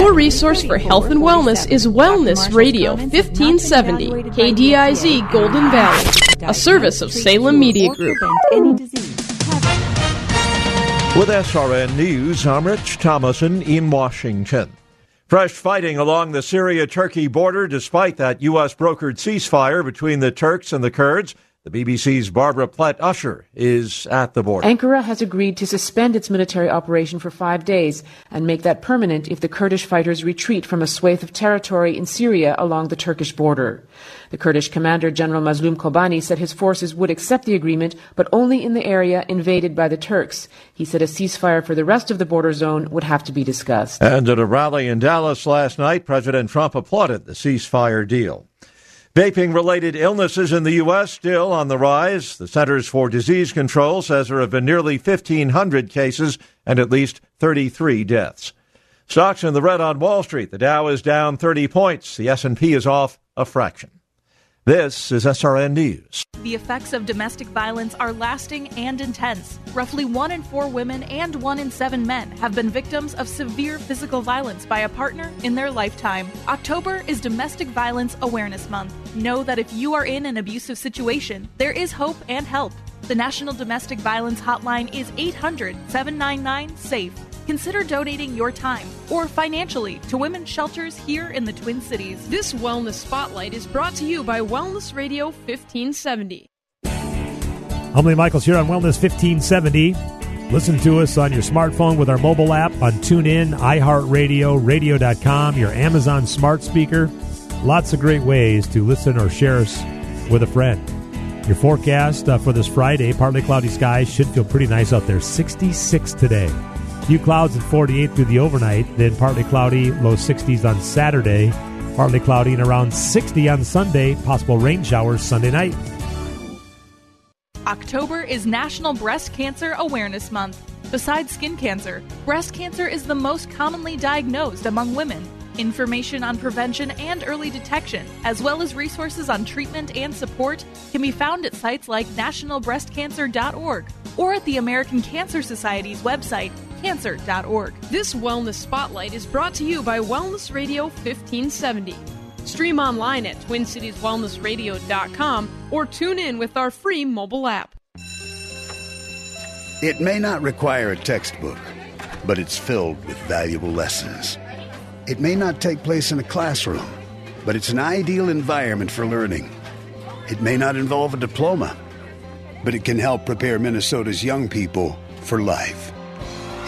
Your resource for health and wellness is Wellness Radio 1570, KDIZ Golden Valley, a service of Salem Media Group. With SRN News, I'm Rich Thomason in Washington. Fresh fighting along the Syria Turkey border despite that U.S. brokered ceasefire between the Turks and the Kurds. The BBC's Barbara Plett Usher is at the border. Ankara has agreed to suspend its military operation for five days and make that permanent if the Kurdish fighters retreat from a swathe of territory in Syria along the Turkish border. The Kurdish commander, General Mazlum Kobani, said his forces would accept the agreement, but only in the area invaded by the Turks. He said a ceasefire for the rest of the border zone would have to be discussed. And at a rally in Dallas last night, President Trump applauded the ceasefire deal. Vaping related illnesses in the U.S. still on the rise. The Centers for Disease Control says there have been nearly 1,500 cases and at least 33 deaths. Stocks in the red on Wall Street. The Dow is down 30 points. The S&P is off a fraction. This is SRN News. The effects of domestic violence are lasting and intense. Roughly one in four women and one in seven men have been victims of severe physical violence by a partner in their lifetime. October is Domestic Violence Awareness Month. Know that if you are in an abusive situation, there is hope and help. The National Domestic Violence Hotline is 800 799 SAFE. Consider donating your time or financially to women's shelters here in the Twin Cities. This Wellness Spotlight is brought to you by Wellness Radio 1570. Emily Michaels here on Wellness 1570. Listen to us on your smartphone with our mobile app on TuneIn, iHeartRadio, radio.com, your Amazon smart speaker. Lots of great ways to listen or share us with a friend. Your forecast uh, for this Friday partly cloudy skies should feel pretty nice out there. 66 today. Few clouds at 48 through the overnight, then partly cloudy, low 60s on Saturday, partly cloudy and around 60 on Sunday, possible rain showers Sunday night. October is National Breast Cancer Awareness Month. Besides skin cancer, breast cancer is the most commonly diagnosed among women. Information on prevention and early detection, as well as resources on treatment and support, can be found at sites like nationalbreastcancer.org or at the American Cancer Society's website, cancer.org. This Wellness Spotlight is brought to you by Wellness Radio 1570. Stream online at TwinCitiesWellnessRadio.com or tune in with our free mobile app. It may not require a textbook, but it's filled with valuable lessons. It may not take place in a classroom, but it's an ideal environment for learning. It may not involve a diploma, but it can help prepare Minnesota's young people for life.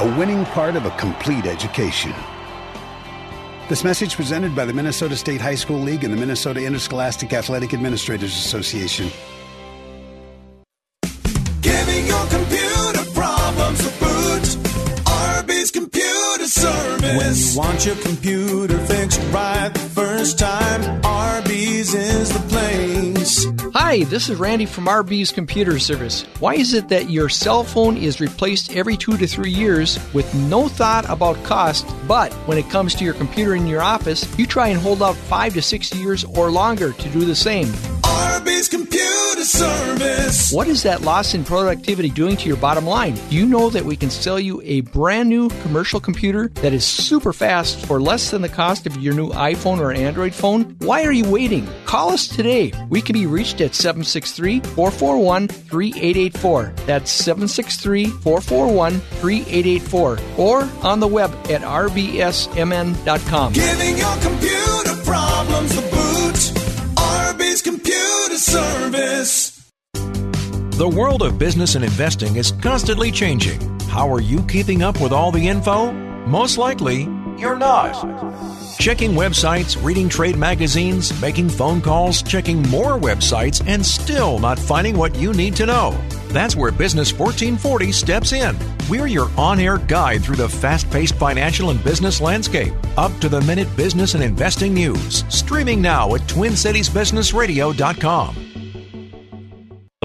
a winning part of a complete education. This message presented by the Minnesota State High School League and the Minnesota Interscholastic Athletic Administrators Association. Giving your computer problems a boot. RB's Computer Service. When you want your computer fixed right the first time, Hi, this is Randy from RB's Computer Service. Why is it that your cell phone is replaced every two to three years with no thought about cost, but when it comes to your computer in your office, you try and hold out five to six years or longer to do the same? RB's Computer Service. What is that loss in productivity doing to your bottom line? Do you know that we can sell you a brand new commercial computer that is super fast for less than the cost of your new iPhone or Android phone? Why are you waiting? Call us today. We can be reached at 763 441 3884. That's 763 441 3884. Or on the web at rbsmn.com. Giving your computer problems the Computer Service. The world of business and investing is constantly changing. How are you keeping up with all the info? Most likely, you're not. Checking websites, reading trade magazines, making phone calls, checking more websites, and still not finding what you need to know. That's where Business 1440 steps in. We're your on air guide through the fast paced financial and business landscape. Up to the minute business and investing news. Streaming now at TwinCitiesBusinessRadio.com.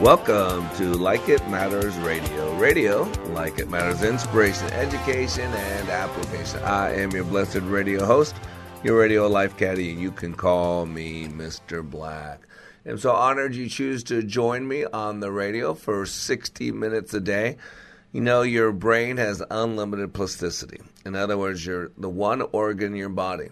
Welcome to Like It Matters Radio. Radio, like it matters, inspiration, education, and application. I am your blessed radio host, your radio life caddy, and you can call me Mr. Black. I'm so honored you choose to join me on the radio for 60 minutes a day. You know, your brain has unlimited plasticity. In other words, your the one organ in your body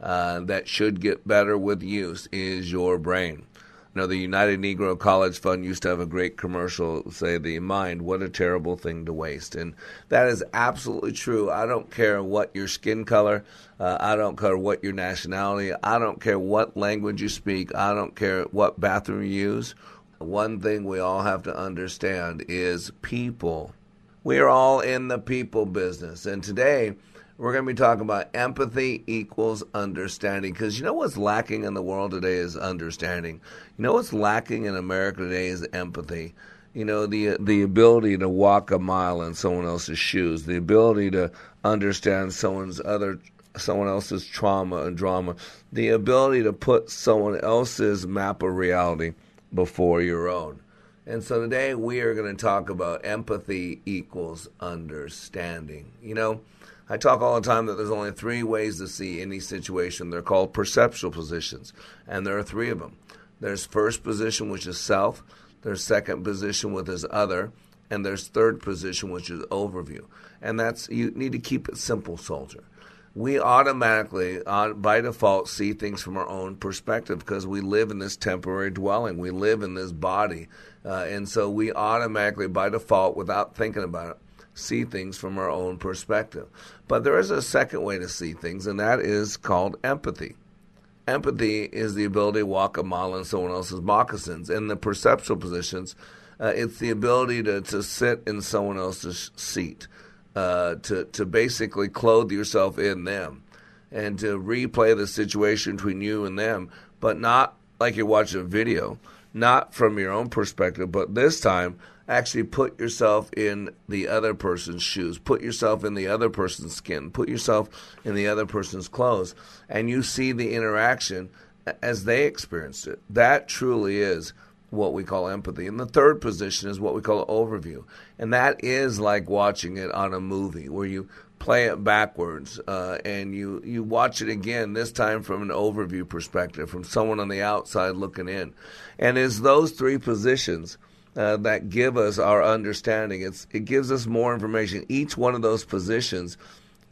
uh, that should get better with use is your brain. You know, the United Negro College Fund used to have a great commercial say, The mind, what a terrible thing to waste. And that is absolutely true. I don't care what your skin color, uh, I don't care what your nationality, I don't care what language you speak, I don't care what bathroom you use. One thing we all have to understand is people. We are all in the people business. And today, we're going to be talking about empathy equals understanding. Because you know what's lacking in the world today is understanding. You know what's lacking in America today is empathy. You know the the ability to walk a mile in someone else's shoes, the ability to understand someone's other someone else's trauma and drama, the ability to put someone else's map of reality before your own. And so today we are going to talk about empathy equals understanding. You know, I talk all the time that there's only three ways to see any situation. They're called perceptual positions, and there are three of them. There's first position, which is self. There's second position, which is other, and there's third position, which is overview. And that's you need to keep it simple, soldier. We automatically, uh, by default, see things from our own perspective because we live in this temporary dwelling. We live in this body, uh, and so we automatically, by default, without thinking about it, see things from our own perspective. But there is a second way to see things, and that is called empathy. Empathy is the ability to walk a mile in someone else's moccasins. In the perceptual positions, uh, it's the ability to, to sit in someone else's seat, uh, to, to basically clothe yourself in them, and to replay the situation between you and them, but not like you're watching a video, not from your own perspective, but this time actually put yourself in the other person's shoes, put yourself in the other person's skin, put yourself in the other person's clothes, and you see the interaction as they experienced it. That truly is what we call empathy. And the third position is what we call overview. And that is like watching it on a movie where you play it backwards uh, and you, you watch it again, this time from an overview perspective, from someone on the outside looking in. And it's those three positions uh, that give us our understanding. It's, it gives us more information. Each one of those positions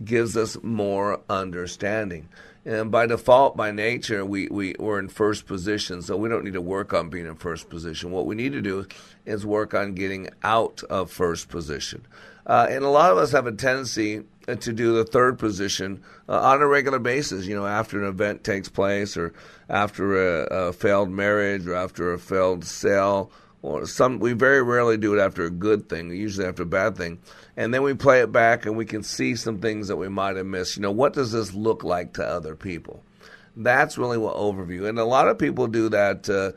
gives us more understanding. And by default, by nature, we, we, we're in first position, so we don't need to work on being in first position. What we need to do is work on getting out of first position. Uh, and a lot of us have a tendency to do the third position uh, on a regular basis, you know, after an event takes place or after a, a failed marriage or after a failed sale or some we very rarely do it after a good thing usually after a bad thing and then we play it back and we can see some things that we might have missed you know what does this look like to other people that's really what overview and a lot of people do that uh,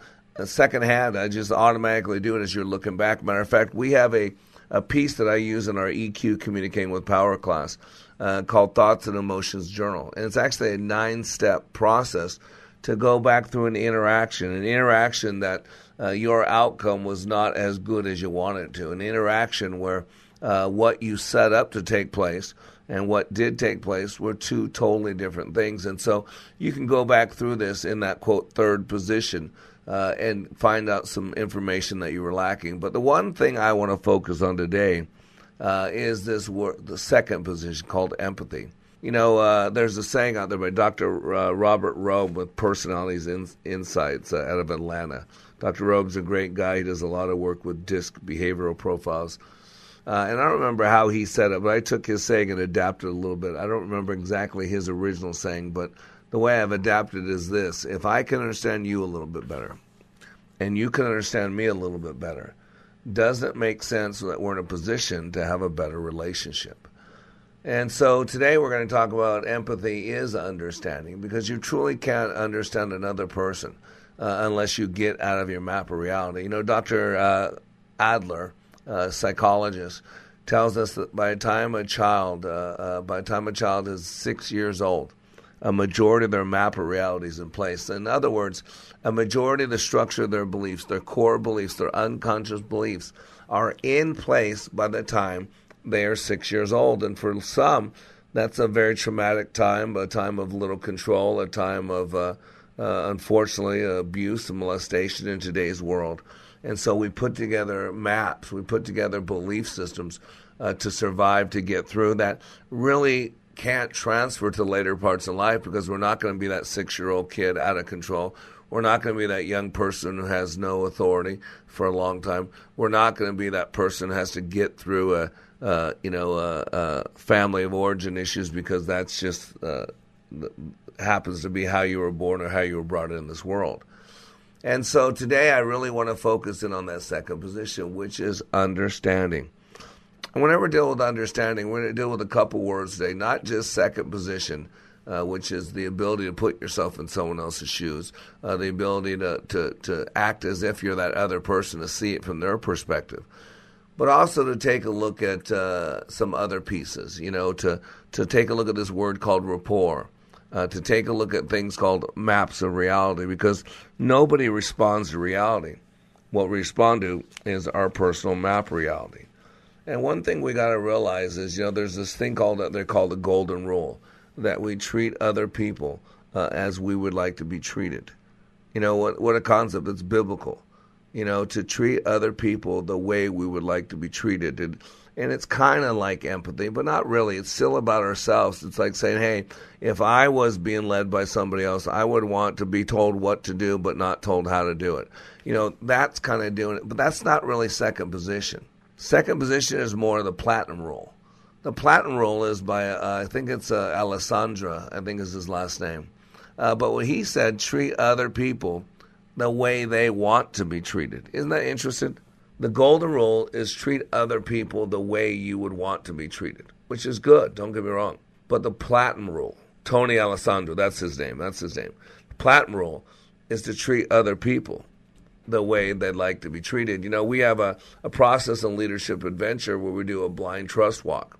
secondhand. I just automatically do it as you're looking back. Matter of fact, we have a, a piece that I use in our EQ Communicating with Power class uh, called Thoughts and Emotions Journal. And it's actually a nine step process to go back through an interaction, an interaction that uh, your outcome was not as good as you wanted to, an interaction where uh, what you set up to take place and what did take place were two totally different things. And so you can go back through this in that quote third position uh, and find out some information that you were lacking. But the one thing I want to focus on today uh, is this the second position called empathy. You know, uh, there's a saying out there by Dr. Uh, Robert Rohm with Personalities in- Insights uh, out of Atlanta. Dr. Rohm's a great guy. He does a lot of work with DISC behavioral profiles. Uh, and I don't remember how he said it, but I took his saying and adapted a little bit. I don't remember exactly his original saying, but the way I've adapted is this if I can understand you a little bit better, and you can understand me a little bit better, does it make sense that we're in a position to have a better relationship? And so today we're going to talk about empathy is understanding because you truly can't understand another person unless you get out of your map of reality. You know, Dr. Uh, Adler, uh, psychologist, tells us that by the time a child, uh, uh, by the time a child is six years old, a majority of their map of reality is in place. In other words, a majority of the structure of their beliefs, their core beliefs, their unconscious beliefs, are in place by the time they are six years old. And for some, that's a very traumatic time, a time of little control, a time of, uh, uh, unfortunately, abuse and molestation in today's world. And so we put together maps, we put together belief systems uh, to survive, to get through that really can't transfer to later parts of life because we're not going to be that six year old kid out of control. We're not going to be that young person who has no authority for a long time. We're not going to be that person who has to get through a, uh, you know, family of origin issues because that's just uh, happens to be how you were born or how you were brought in this world. And so today I really want to focus in on that second position, which is understanding. And whenever we deal with understanding, we're going to deal with a couple words today, not just second position, uh, which is the ability to put yourself in someone else's shoes, uh, the ability to, to, to act as if you're that other person, to see it from their perspective, but also to take a look at uh, some other pieces, you know, to, to take a look at this word called rapport. Uh, to take a look at things called maps of reality because nobody responds to reality. What we respond to is our personal map reality. And one thing we got to realize is, you know, there's this thing called that they call the golden rule that we treat other people uh, as we would like to be treated. You know what? What a concept! It's biblical. You know, to treat other people the way we would like to be treated, and and it's kind of like empathy, but not really. It's still about ourselves. It's like saying, hey, if I was being led by somebody else, I would want to be told what to do, but not told how to do it. You know, that's kind of doing it, but that's not really second position. Second position is more the platinum rule. The platinum rule is by, uh, I think it's uh, Alessandra, I think is his last name. Uh, but what he said, treat other people the way they want to be treated. Isn't that interesting? The golden rule is treat other people the way you would want to be treated, which is good, don't get me wrong. But the platinum rule, Tony Alessandra, that's his name, that's his name. The platinum rule is to treat other people the way they'd like to be treated. You know, we have a, a process in Leadership Adventure where we do a blind trust walk,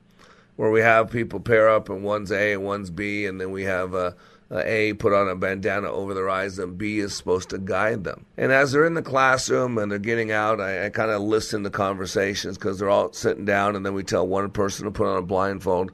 where we have people pair up and one's A and one's B, and then we have a, a, a put on a bandana over their eyes, and B is supposed to guide them. And as they're in the classroom and they're getting out, I, I kind of listen to conversations because they're all sitting down, and then we tell one person to put on a blindfold.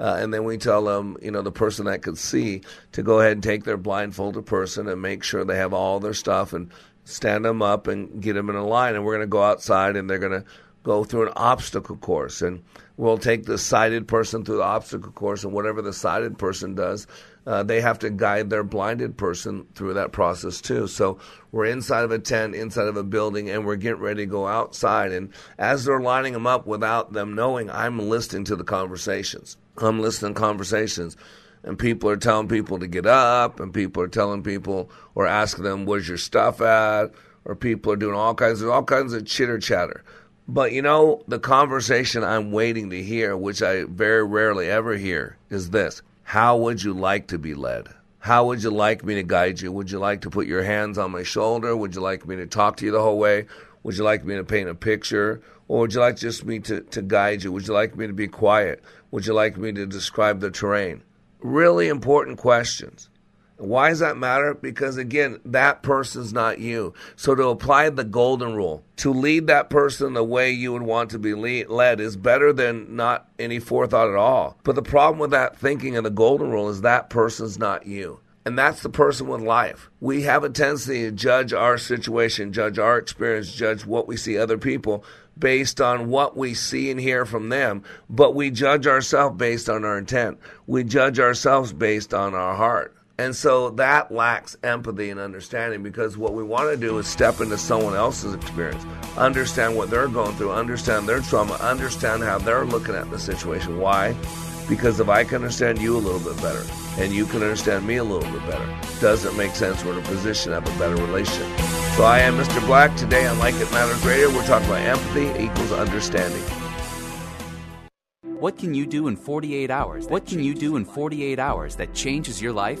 Uh, and then we tell them, you know, the person that could see to go ahead and take their blindfolded person and make sure they have all their stuff and stand them up and get them in a line. And we're going to go outside and they're going to go through an obstacle course. And we'll take the sighted person through the obstacle course. And whatever the sighted person does, uh, they have to guide their blinded person through that process too. So we're inside of a tent, inside of a building, and we're getting ready to go outside. And as they're lining them up without them knowing, I'm listening to the conversations. I'm listening to conversations and people are telling people to get up, and people are telling people or asking them, "Where's your stuff at?" Or people are doing all kinds of all kinds of chitter chatter. But you know, the conversation I'm waiting to hear, which I very rarely ever hear, is this: How would you like to be led? How would you like me to guide you? Would you like to put your hands on my shoulder? Would you like me to talk to you the whole way? Would you like me to paint a picture? Or would you like just me to, to guide you? Would you like me to be quiet? Would you like me to describe the terrain? Really important questions. Why does that matter? Because again, that person's not you. So to apply the golden rule, to lead that person the way you would want to be led is better than not any forethought at all. But the problem with that thinking and the golden rule is that person's not you. And that's the person with life. We have a tendency to judge our situation, judge our experience, judge what we see other people based on what we see and hear from them, but we judge ourselves based on our intent. We judge ourselves based on our heart. And so that lacks empathy and understanding because what we want to do is step into someone else's experience, understand what they're going through, understand their trauma, understand how they're looking at the situation. Why? Because if I can understand you a little bit better and you can understand me a little bit better, does it make sense we're in a position to have a better relationship? So I am Mr. Black. Today on Like It Matters Radio, we're talking about empathy equals understanding. What can you do in 48 hours? What can you do in 48 hours that changes your life?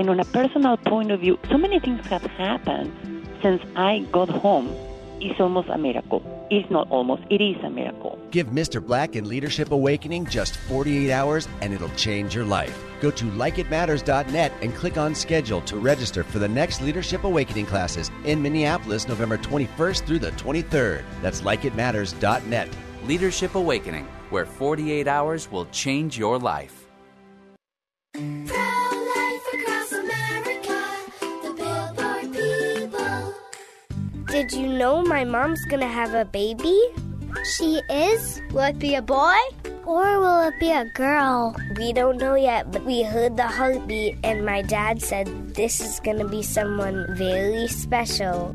And on a personal point of view, so many things have happened since I got home. It's almost a miracle. It's not almost, it is a miracle. Give Mr. Black and Leadership Awakening just 48 hours and it'll change your life. Go to likeitmatters.net and click on schedule to register for the next Leadership Awakening classes in Minneapolis, November 21st through the 23rd. That's likeitmatters.net. Leadership Awakening, where 48 hours will change your life. Did you know my mom's gonna have a baby? She is? Will it be a boy? Or will it be a girl? We don't know yet, but we heard the heartbeat, and my dad said this is gonna be someone very special.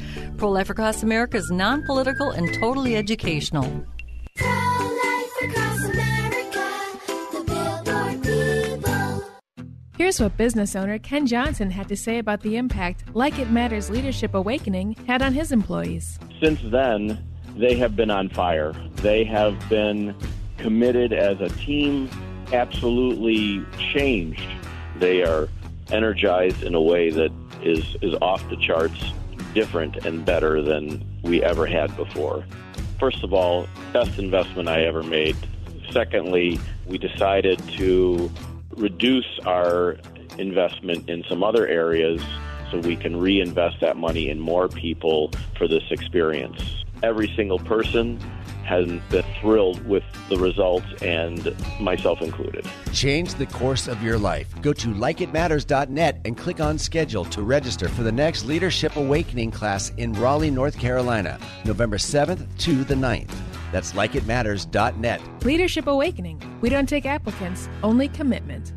Pro Life Across America is non political and totally educational. Here's what business owner Ken Johnson had to say about the impact Like It Matters Leadership Awakening had on his employees. Since then, they have been on fire. They have been committed as a team, absolutely changed. They are energized in a way that is, is off the charts, different and better than we ever had before. First of all, best investment I ever made. Secondly, we decided to reduce our investment in some other areas so we can reinvest that money in more people for this experience. Every single person has been thrilled with the results, and myself included. Change the course of your life. Go to likeitmatters.net and click on schedule to register for the next Leadership Awakening class in Raleigh, North Carolina, November 7th to the 9th. That's likeitmatters.net. Leadership Awakening. We don't take applicants, only commitment.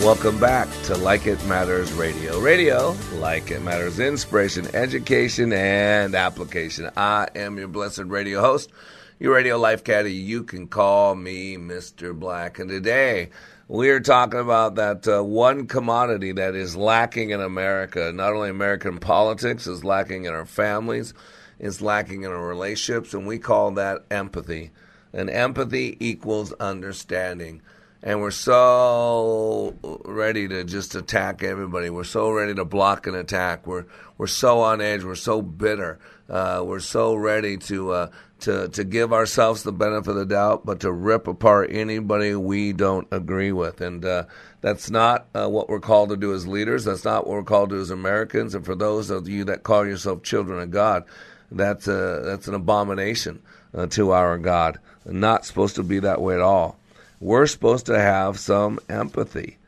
Welcome back to Like It Matters Radio. Radio, like it matters, inspiration, education, and application. I am your blessed radio host, your radio life caddy. You can call me Mr. Black. And today, we are talking about that uh, one commodity that is lacking in America. Not only American politics, is lacking in our families, is lacking in our relationships, and we call that empathy. And empathy equals understanding. And we're so ready to just attack everybody. We're so ready to block an attack. We're we're so on edge. We're so bitter. Uh, we're so ready to uh, to to give ourselves the benefit of the doubt, but to rip apart anybody we don't agree with. And uh, that's not uh, what we're called to do as leaders. That's not what we're called to do as Americans. And for those of you that call yourself children of God, that's a, that's an abomination uh, to our God. Not supposed to be that way at all we're supposed to have some empathy.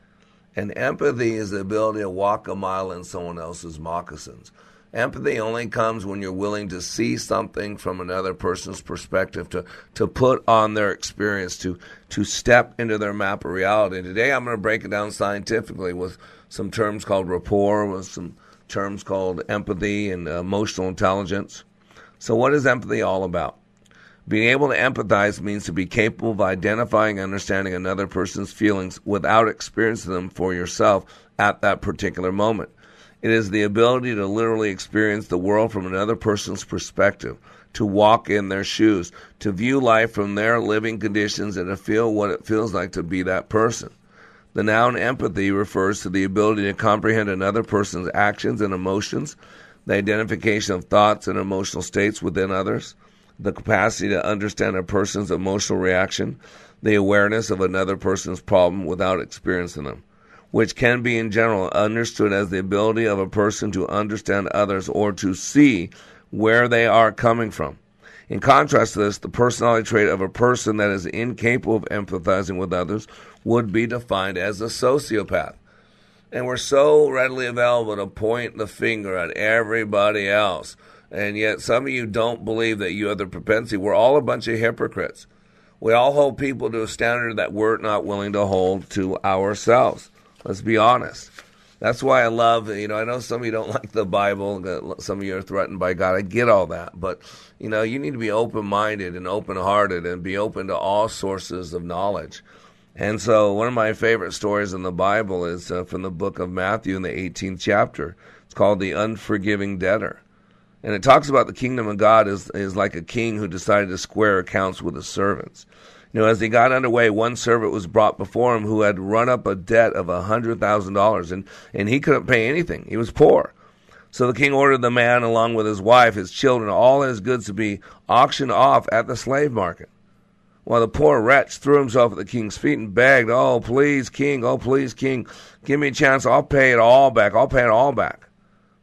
And empathy is the ability to walk a mile in someone else's moccasins. Empathy only comes when you're willing to see something from another person's perspective, to, to put on their experience, to, to step into their map of reality. And today I'm going to break it down scientifically with some terms called rapport, with some terms called empathy and emotional intelligence. So, what is empathy all about? Being able to empathize means to be capable of identifying and understanding another person's feelings without experiencing them for yourself at that particular moment. It is the ability to literally experience the world from another person's perspective, to walk in their shoes, to view life from their living conditions, and to feel what it feels like to be that person. The noun empathy refers to the ability to comprehend another person's actions and emotions, the identification of thoughts and emotional states within others the capacity to understand a person's emotional reaction, the awareness of another person's problem without experiencing them, which can be in general understood as the ability of a person to understand others or to see where they are coming from. In contrast to this, the personality trait of a person that is incapable of empathizing with others would be defined as a sociopath. And we're so readily available to point the finger at everybody else and yet some of you don't believe that you have the propensity. We're all a bunch of hypocrites. We all hold people to a standard that we're not willing to hold to ourselves. Let's be honest. That's why I love, you know, I know some of you don't like the Bible, some of you are threatened by God. I get all that. But, you know, you need to be open minded and open hearted and be open to all sources of knowledge. And so, one of my favorite stories in the Bible is uh, from the book of Matthew in the 18th chapter. It's called The Unforgiving Debtor. And it talks about the kingdom of God is, is like a king who decided to square accounts with his servants. You know, as they got underway, one servant was brought before him who had run up a debt of a hundred thousand dollars, and and he couldn't pay anything. He was poor. So the king ordered the man, along with his wife, his children, all his goods to be auctioned off at the slave market. While the poor wretch threw himself at the king's feet and begged, "Oh, please, king! Oh, please, king! Give me a chance. I'll pay it all back. I'll pay it all back."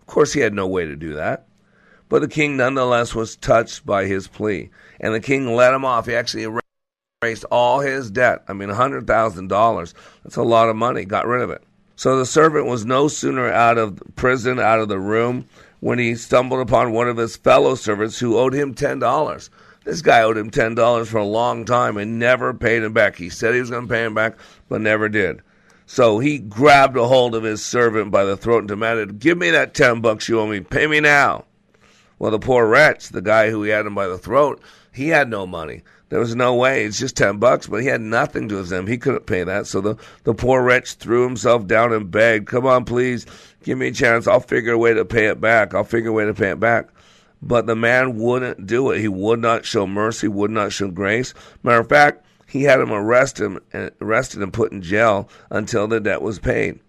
Of course, he had no way to do that. But the king nonetheless was touched by his plea. And the king let him off. He actually erased all his debt. I mean, $100,000. That's a lot of money. Got rid of it. So the servant was no sooner out of prison, out of the room, when he stumbled upon one of his fellow servants who owed him $10. This guy owed him $10 for a long time and never paid him back. He said he was going to pay him back, but never did. So he grabbed a hold of his servant by the throat and demanded, Give me that 10 bucks you owe me. Pay me now. Well, the poor wretch, the guy who had him by the throat, he had no money. There was no way. It's just ten bucks, but he had nothing to his name. He couldn't pay that. So the, the poor wretch threw himself down and begged, Come on, please, give me a chance. I'll figure a way to pay it back. I'll figure a way to pay it back. But the man wouldn't do it. He would not show mercy, would not show grace. Matter of fact, he had him arrested, arrested and put in jail until the debt was paid.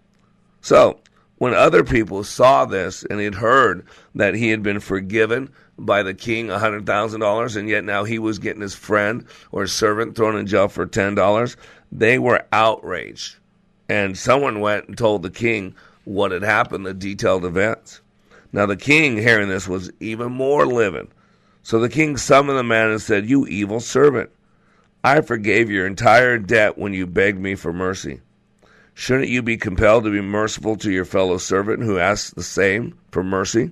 So when other people saw this and had heard that he had been forgiven by the king $100,000 and yet now he was getting his friend or his servant thrown in jail for $10, they were outraged. And someone went and told the king what had happened, the detailed events. Now the king, hearing this, was even more livid. So the king summoned the man and said, You evil servant, I forgave your entire debt when you begged me for mercy. Shouldn't you be compelled to be merciful to your fellow servant who asks the same for mercy?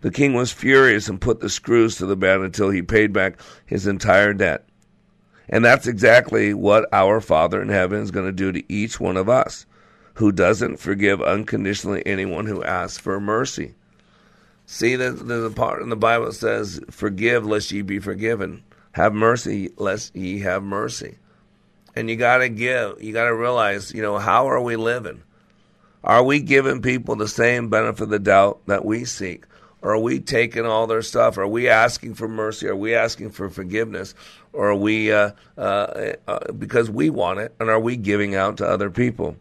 The king was furious and put the screws to the man until he paid back his entire debt. And that's exactly what our Father in heaven is going to do to each one of us who doesn't forgive unconditionally anyone who asks for mercy. See, there's, a part in the Bible that says, Forgive lest ye be forgiven. Have mercy lest ye have mercy. And you got to give, you got to realize, you know, how are we living? Are we giving people the same benefit of the doubt that we seek? Or are we taking all their stuff? Are we asking for mercy? Are we asking for forgiveness? Or are we, uh, uh, uh, because we want it, and are we giving out to other people?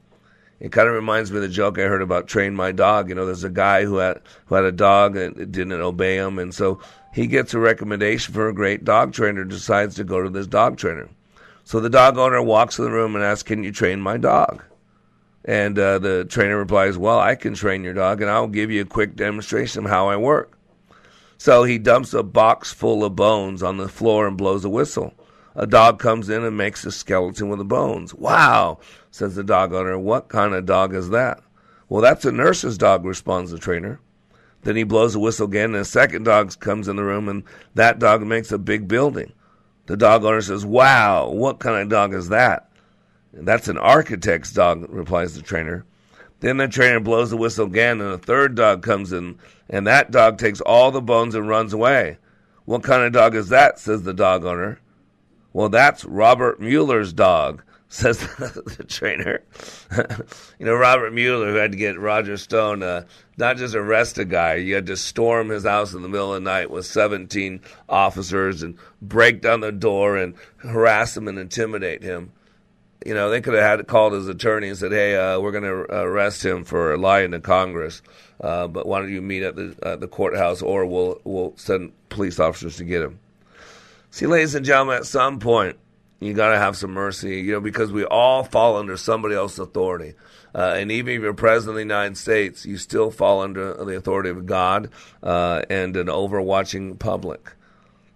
It kind of reminds me of the joke I heard about train my dog. You know, there's a guy who had who had a dog and didn't obey him, and so he gets a recommendation for a great dog trainer. Decides to go to this dog trainer. So the dog owner walks in the room and asks, "Can you train my dog?" And uh, the trainer replies, "Well, I can train your dog, and I'll give you a quick demonstration of how I work." So he dumps a box full of bones on the floor and blows a whistle. A dog comes in and makes a skeleton with the bones. Wow, says the dog owner. What kind of dog is that? Well, that's a nurse's dog, responds the trainer. Then he blows a whistle again, and a second dog comes in the room, and that dog makes a big building. The dog owner says, Wow, what kind of dog is that? That's an architect's dog, replies the trainer. Then the trainer blows the whistle again, and a third dog comes in, and that dog takes all the bones and runs away. What kind of dog is that? says the dog owner. Well, that's Robert Mueller's dog, says the trainer. you know, Robert Mueller, who had to get Roger Stone, uh, not just arrest a guy, you had to storm his house in the middle of the night with 17 officers and break down the door and harass him and intimidate him. You know, they could have had called his attorney and said, "Hey, uh, we're going to arrest him for lying to Congress, uh, but why don't you meet at the the courthouse, or we'll we'll send police officers to get him." See, ladies and gentlemen, at some point, you got to have some mercy, you know, because we all fall under somebody else's authority. Uh, and even if you're president of the United States, you still fall under the authority of God uh, and an overwatching public.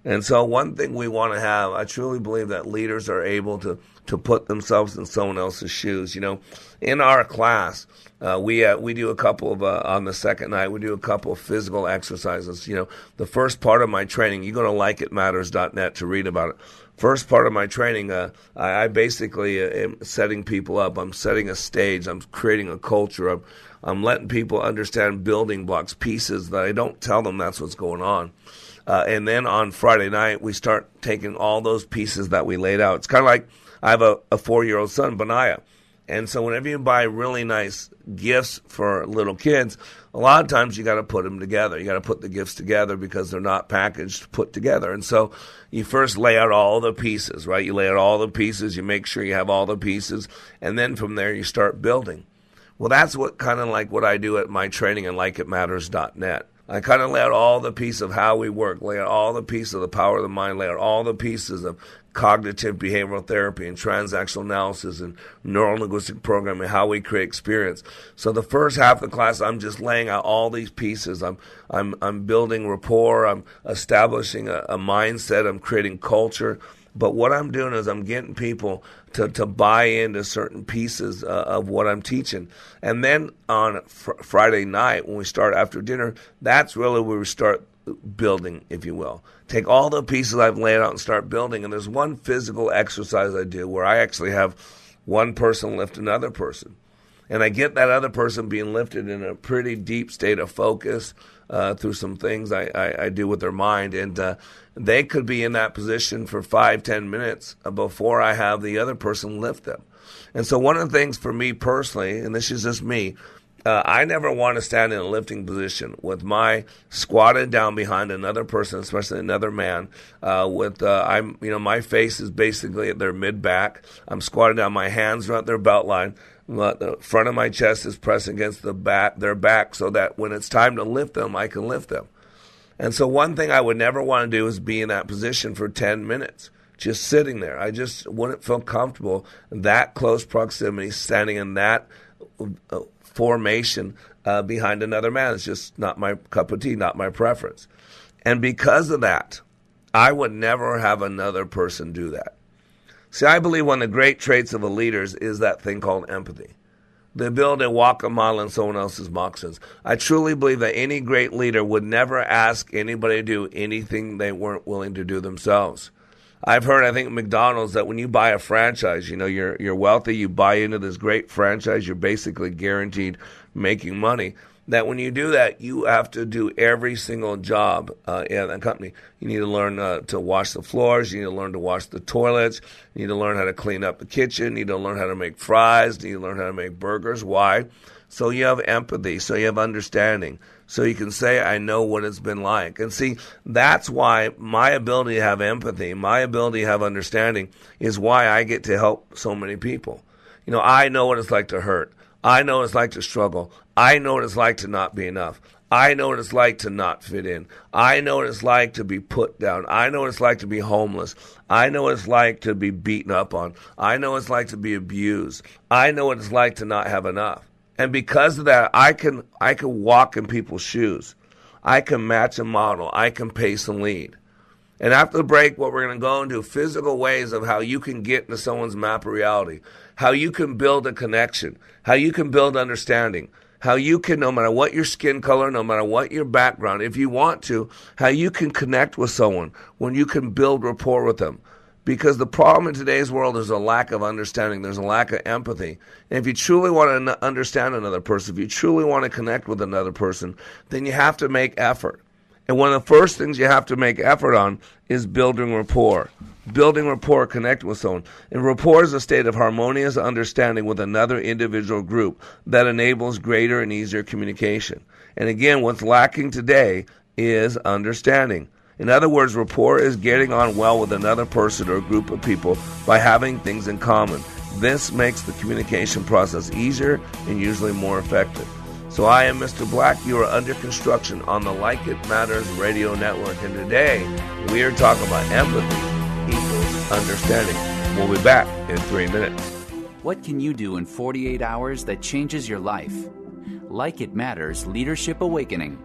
And so, one thing we want to have, I truly believe that leaders are able to to put themselves in someone else's shoes. You know, in our class, uh, we uh, we do a couple of uh, on the second night. We do a couple of physical exercises. You know, the first part of my training, you go to like it likeitmatters.net to read about it. First part of my training, uh, I, I, basically uh, am setting people up. I'm setting a stage. I'm creating a culture. I'm, I'm letting people understand building blocks, pieces that I don't tell them that's what's going on. Uh, and then on Friday night, we start taking all those pieces that we laid out. It's kind of like I have a, a four year old son, Benaiah. And so whenever you buy really nice gifts for little kids, a lot of times you got to put them together. You got to put the gifts together because they're not packaged, put together. And so you first lay out all the pieces, right? You lay out all the pieces, you make sure you have all the pieces, and then from there you start building. Well, that's what kind of like what I do at my training and likeitmatters.net. I kind of lay out all the pieces of how we work, lay out all the pieces of the power of the mind, lay out all the pieces of cognitive behavioral therapy and transactional analysis and neural linguistic programming, how we create experience. So the first half of the class, I'm just laying out all these pieces. I'm I'm I'm building rapport. I'm establishing a, a mindset. I'm creating culture. But what I'm doing is I'm getting people to, to buy into certain pieces uh, of what I'm teaching. And then on fr- Friday night, when we start after dinner, that's really where we start building, if you will. Take all the pieces I've laid out and start building. And there's one physical exercise I do where I actually have one person lift another person. And I get that other person being lifted in a pretty deep state of focus uh, through some things I, I, I, do with their mind. And uh, they could be in that position for five, ten minutes before I have the other person lift them. And so, one of the things for me personally, and this is just me, uh, I never want to stand in a lifting position with my squatted down behind another person, especially another man. Uh, with uh, I'm, you know, my face is basically at their mid back. I'm squatted down. My hands are at their belt line. The front of my chest is pressed against the back, their back, so that when it's time to lift them, I can lift them. And so, one thing I would never want to do is be in that position for 10 minutes, just sitting there. I just wouldn't feel comfortable that close proximity, standing in that uh, formation uh, behind another man. It's just not my cup of tea, not my preference. And because of that, I would never have another person do that. See, I believe one of the great traits of a leader is that thing called empathy. The ability to walk a mile in someone else's moccasins. I truly believe that any great leader would never ask anybody to do anything they weren't willing to do themselves. I've heard, I think, McDonald's that when you buy a franchise, you know, you're you're wealthy, you buy into this great franchise, you're basically guaranteed making money. That when you do that, you have to do every single job uh, in the company. You need to learn uh, to wash the floors. You need to learn to wash the toilets. You need to learn how to clean up the kitchen. You need to learn how to make fries. You need to learn how to make burgers. Why? So you have empathy. So you have understanding. So you can say, I know what it's been like. And see, that's why my ability to have empathy, my ability to have understanding is why I get to help so many people. You know, I know what it's like to hurt. I know what it's like to struggle. I know what it's like to not be enough. I know what it's like to not fit in. I know what it's like to be put down. I know what it's like to be homeless. I know what it's like to be beaten up on. I know what it's like to be abused. I know what it's like to not have enough. And because of that, I can I can walk in people's shoes. I can match a model. I can pace and lead. And after the break, what we're going to go into physical ways of how you can get into someone's map of reality, how you can build a connection, how you can build understanding, how you can, no matter what your skin color, no matter what your background, if you want to, how you can connect with someone when you can build rapport with them. Because the problem in today's world is a lack of understanding. There's a lack of empathy. And if you truly want to understand another person, if you truly want to connect with another person, then you have to make effort. And one of the first things you have to make effort on is building rapport. Building rapport, connecting with someone. And rapport is a state of harmonious understanding with another individual group that enables greater and easier communication. And again, what's lacking today is understanding. In other words, rapport is getting on well with another person or group of people by having things in common. This makes the communication process easier and usually more effective. So I am Mr. Black. You are under construction on the Like It Matters radio network. And today we are talking about empathy equals understanding. We'll be back in three minutes. What can you do in 48 hours that changes your life? Like It Matters Leadership Awakening.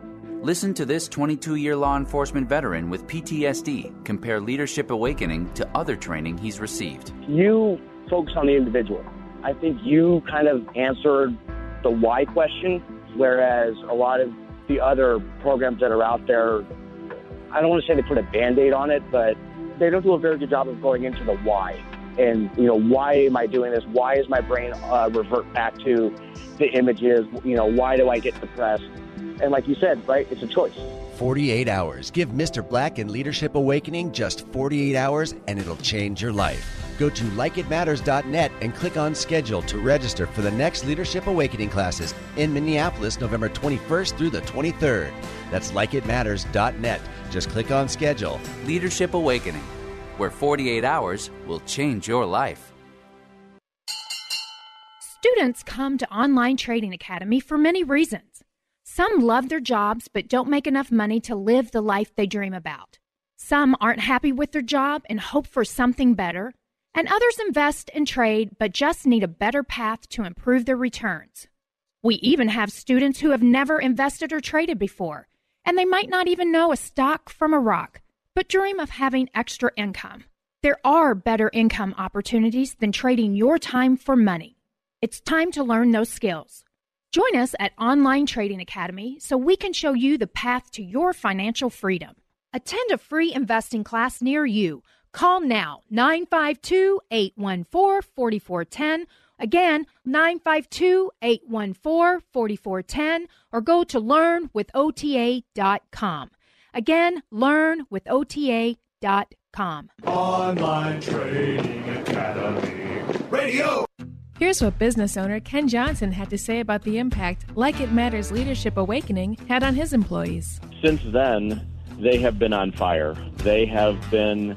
Listen to this 22 year law enforcement veteran with PTSD compare Leadership Awakening to other training he's received. You focus on the individual. I think you kind of answered the why question, whereas a lot of the other programs that are out there, I don't want to say they put a band aid on it, but they don't do a very good job of going into the why. And, you know, why am I doing this? Why is my brain uh, revert back to the images? You know, why do I get depressed? And like you said, right, it's a choice. 48 hours. Give Mr. Black and Leadership Awakening just 48 hours and it'll change your life. Go to likeitmatters.net and click on schedule to register for the next Leadership Awakening classes in Minneapolis, November 21st through the 23rd. That's likeitmatters.net. Just click on schedule. Leadership Awakening, where 48 hours will change your life. Students come to Online Trading Academy for many reasons. Some love their jobs but don't make enough money to live the life they dream about. Some aren't happy with their job and hope for something better. And others invest and trade but just need a better path to improve their returns. We even have students who have never invested or traded before, and they might not even know a stock from a rock, but dream of having extra income. There are better income opportunities than trading your time for money. It's time to learn those skills. Join us at Online Trading Academy so we can show you the path to your financial freedom. Attend a free investing class near you. Call now 952 814 4410. Again, 952 814 4410 or go to learnwithota.com. Again, learnwithota.com. Online Trading Academy. Radio. Here's what business owner Ken Johnson had to say about the impact Like It Matters Leadership Awakening had on his employees. Since then, they have been on fire. They have been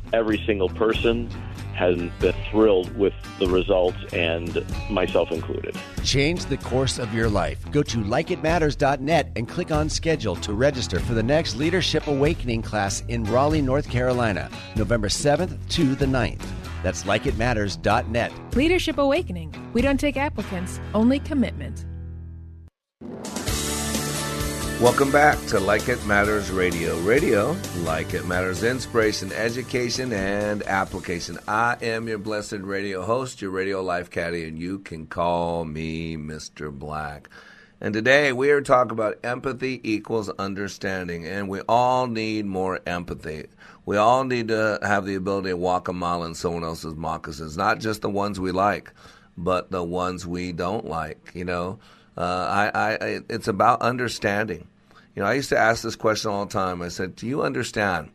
Every single person has been thrilled with the results, and myself included. Change the course of your life. Go to likeitmatters.net and click on schedule to register for the next Leadership Awakening class in Raleigh, North Carolina, November 7th to the 9th. That's likeitmatters.net. Leadership Awakening. We don't take applicants, only commitment. Welcome back to Like It Matters Radio. Radio, like it matters, inspiration, education, and application. I am your blessed radio host, your radio life caddy, and you can call me Mr. Black. And today we are talking about empathy equals understanding, and we all need more empathy. We all need to have the ability to walk a mile in someone else's moccasins, not just the ones we like, but the ones we don't like. You know, uh, I, I, it's about understanding. You know, I used to ask this question all the time. I said, "Do you understand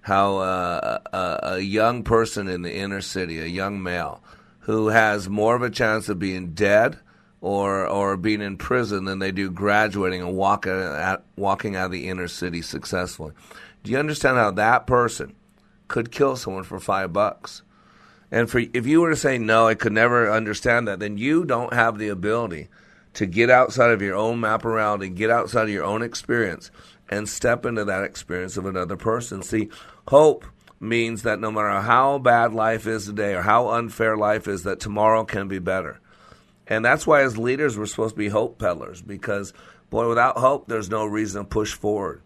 how uh, a, a young person in the inner city, a young male, who has more of a chance of being dead or or being in prison than they do graduating and walking out, walking out of the inner city successfully? Do you understand how that person could kill someone for five bucks?" And for if you were to say no, I could never understand that, then you don't have the ability to get outside of your own map around and get outside of your own experience and step into that experience of another person. See, hope means that no matter how bad life is today or how unfair life is, that tomorrow can be better. And that's why, as leaders, we're supposed to be hope peddlers because, boy, without hope, there's no reason to push forward.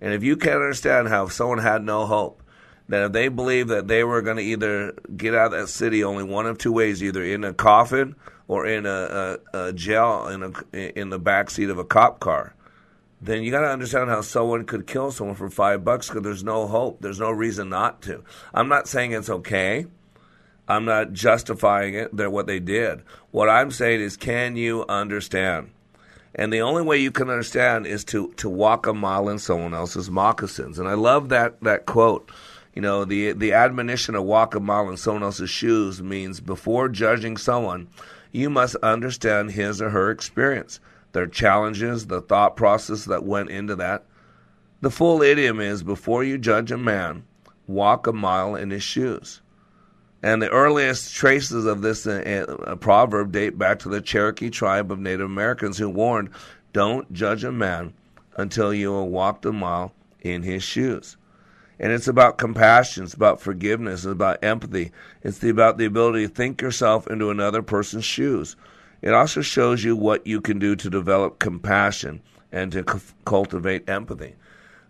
And if you can't understand how if someone had no hope, that if they believed that they were going to either get out of that city only one of two ways, either in a coffin or in a, a, a jail in a in the back seat of a cop car, then you got to understand how someone could kill someone for five bucks because there's no hope. There's no reason not to. I'm not saying it's okay. I'm not justifying it. What they did. What I'm saying is, can you understand? And the only way you can understand is to to walk a mile in someone else's moccasins. And I love that that quote. You know, the the admonition to walk a mile in someone else's shoes means before judging someone, you must understand his or her experience, their challenges, the thought process that went into that. The full idiom is before you judge a man, walk a mile in his shoes. And the earliest traces of this uh, uh, proverb date back to the Cherokee tribe of Native Americans who warned, Don't judge a man until you have walked a mile in his shoes. And it's about compassion, it's about forgiveness, it's about empathy. It's the, about the ability to think yourself into another person's shoes. It also shows you what you can do to develop compassion and to c- cultivate empathy.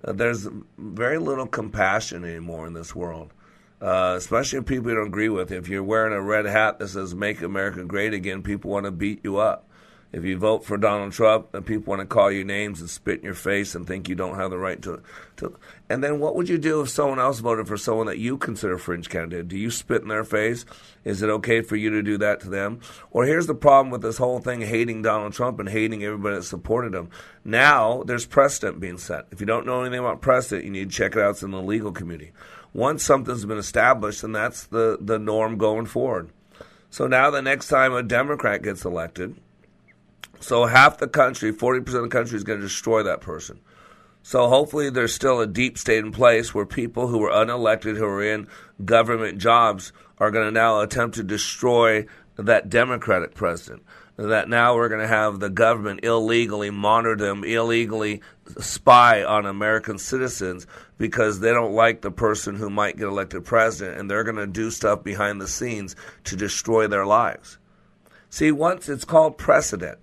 Uh, there's very little compassion anymore in this world, uh, especially if people you don't agree with. If you're wearing a red hat that says "Make America Great Again," people want to beat you up. If you vote for Donald Trump, then people want to call you names and spit in your face and think you don't have the right to, to. And then what would you do if someone else voted for someone that you consider a fringe candidate? Do you spit in their face? Is it okay for you to do that to them? Or here's the problem with this whole thing hating Donald Trump and hating everybody that supported him. Now there's precedent being set. If you don't know anything about precedent, you need to check it out. It's in the legal community. Once something's been established, then that's the, the norm going forward. So now the next time a Democrat gets elected, so half the country, 40% of the country is going to destroy that person. So hopefully there's still a deep state in place where people who were unelected, who are in government jobs, are going to now attempt to destroy that Democratic president. That now we're going to have the government illegally monitor them, illegally spy on American citizens because they don't like the person who might get elected president and they're going to do stuff behind the scenes to destroy their lives. See, once it's called precedent.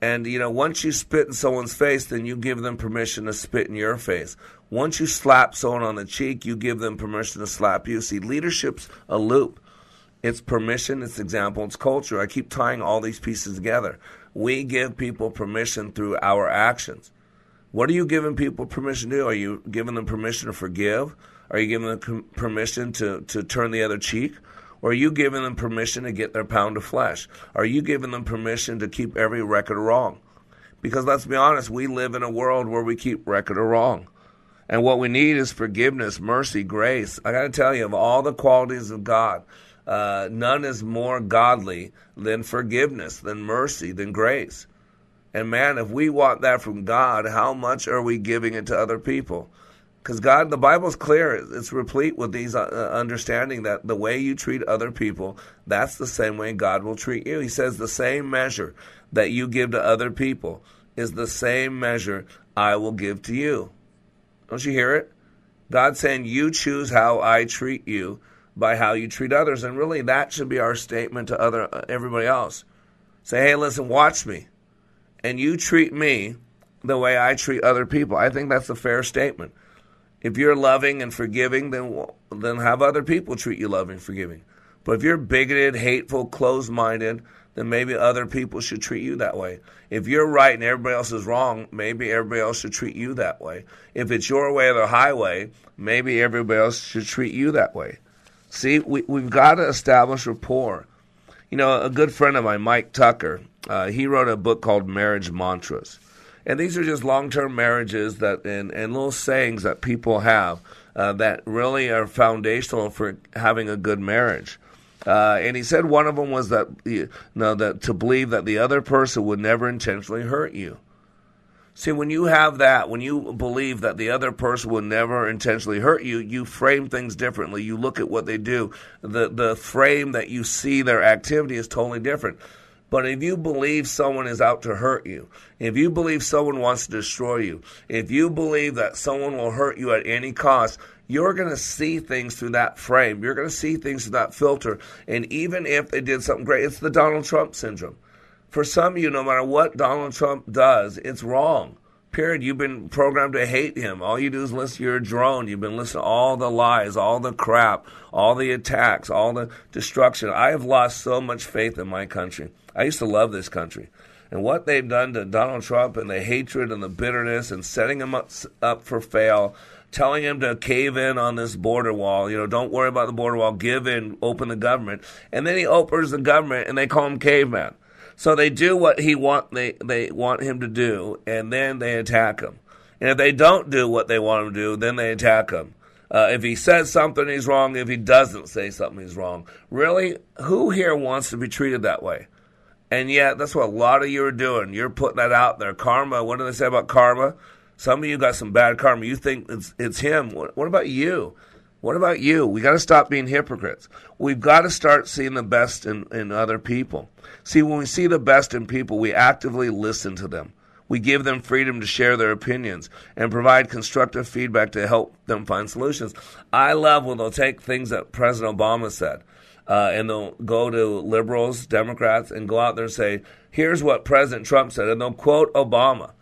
And, you know, once you spit in someone's face, then you give them permission to spit in your face. Once you slap someone on the cheek, you give them permission to slap you. See, leadership's a loop. It's permission, it's example, it's culture. I keep tying all these pieces together. We give people permission through our actions. What are you giving people permission to do? Are you giving them permission to forgive? Are you giving them permission to, to turn the other cheek? Or are you giving them permission to get their pound of flesh? Are you giving them permission to keep every record wrong? Because let's be honest, we live in a world where we keep record of wrong. And what we need is forgiveness, mercy, grace. I got to tell you, of all the qualities of God, uh, none is more godly than forgiveness, than mercy, than grace. And man, if we want that from God, how much are we giving it to other people? Because God, the Bible's clear. It's replete with these uh, uh, understanding that the way you treat other people, that's the same way God will treat you. He says the same measure that you give to other people is the same measure I will give to you. Don't you hear it? God's saying you choose how I treat you by how you treat others, and really that should be our statement to other uh, everybody else. Say, hey, listen, watch me, and you treat me the way I treat other people. I think that's a fair statement. If you're loving and forgiving, then then have other people treat you loving and forgiving. But if you're bigoted, hateful, closed-minded, then maybe other people should treat you that way. If you're right and everybody else is wrong, maybe everybody else should treat you that way. If it's your way or the highway, maybe everybody else should treat you that way. See, we, we've got to establish rapport. You know, a good friend of mine, Mike Tucker, uh, he wrote a book called Marriage Mantras. And these are just long term marriages that and, and little sayings that people have uh, that really are foundational for having a good marriage. Uh, and he said one of them was that you know that to believe that the other person would never intentionally hurt you. See, when you have that, when you believe that the other person will never intentionally hurt you, you frame things differently. You look at what they do. The the frame that you see their activity is totally different. But if you believe someone is out to hurt you, if you believe someone wants to destroy you, if you believe that someone will hurt you at any cost, you're going to see things through that frame. You're going to see things through that filter. And even if they did something great, it's the Donald Trump syndrome. For some of you, no matter what Donald Trump does, it's wrong. Period. You've been programmed to hate him. All you do is listen. You're a drone. You've been listening to all the lies, all the crap, all the attacks, all the destruction. I have lost so much faith in my country. I used to love this country. And what they've done to Donald Trump and the hatred and the bitterness and setting him up, up for fail, telling him to cave in on this border wall. You know, don't worry about the border wall. Give in, open the government. And then he opens the government and they call him caveman. So they do what he want they, they want him to do, and then they attack him. And if they don't do what they want him to do, then they attack him. Uh, if he says something, he's wrong. If he doesn't say something, he's wrong. Really, who here wants to be treated that way? And yet, that's what a lot of you are doing. You're putting that out there. Karma. What do they say about karma? Some of you got some bad karma. You think it's it's him. What, what about you? What about you? We got to stop being hypocrites. We've got to start seeing the best in, in other people. See, when we see the best in people, we actively listen to them. We give them freedom to share their opinions and provide constructive feedback to help them find solutions. I love when they'll take things that President Obama said uh, and they'll go to liberals, Democrats, and go out there and say, here's what President Trump said, and they'll quote Obama.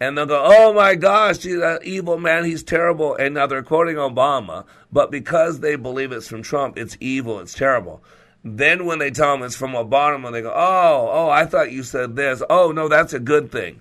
And they'll go, oh my gosh, he's that evil man, he's terrible. And now they're quoting Obama, but because they believe it's from Trump, it's evil, it's terrible. Then when they tell them it's from Obama, they go, oh, oh, I thought you said this. Oh, no, that's a good thing.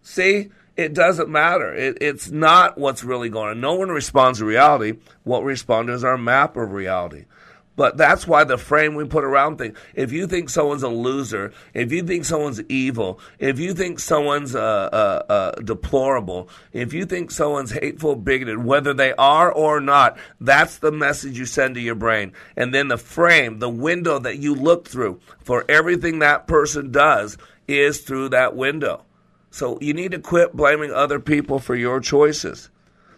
See, it doesn't matter. It, it's not what's really going on. No one responds to reality. What responds is our map of reality. But that's why the frame we put around things. If you think someone's a loser, if you think someone's evil, if you think someone's uh, uh, uh, deplorable, if you think someone's hateful, bigoted, whether they are or not, that's the message you send to your brain. And then the frame, the window that you look through for everything that person does is through that window. So you need to quit blaming other people for your choices.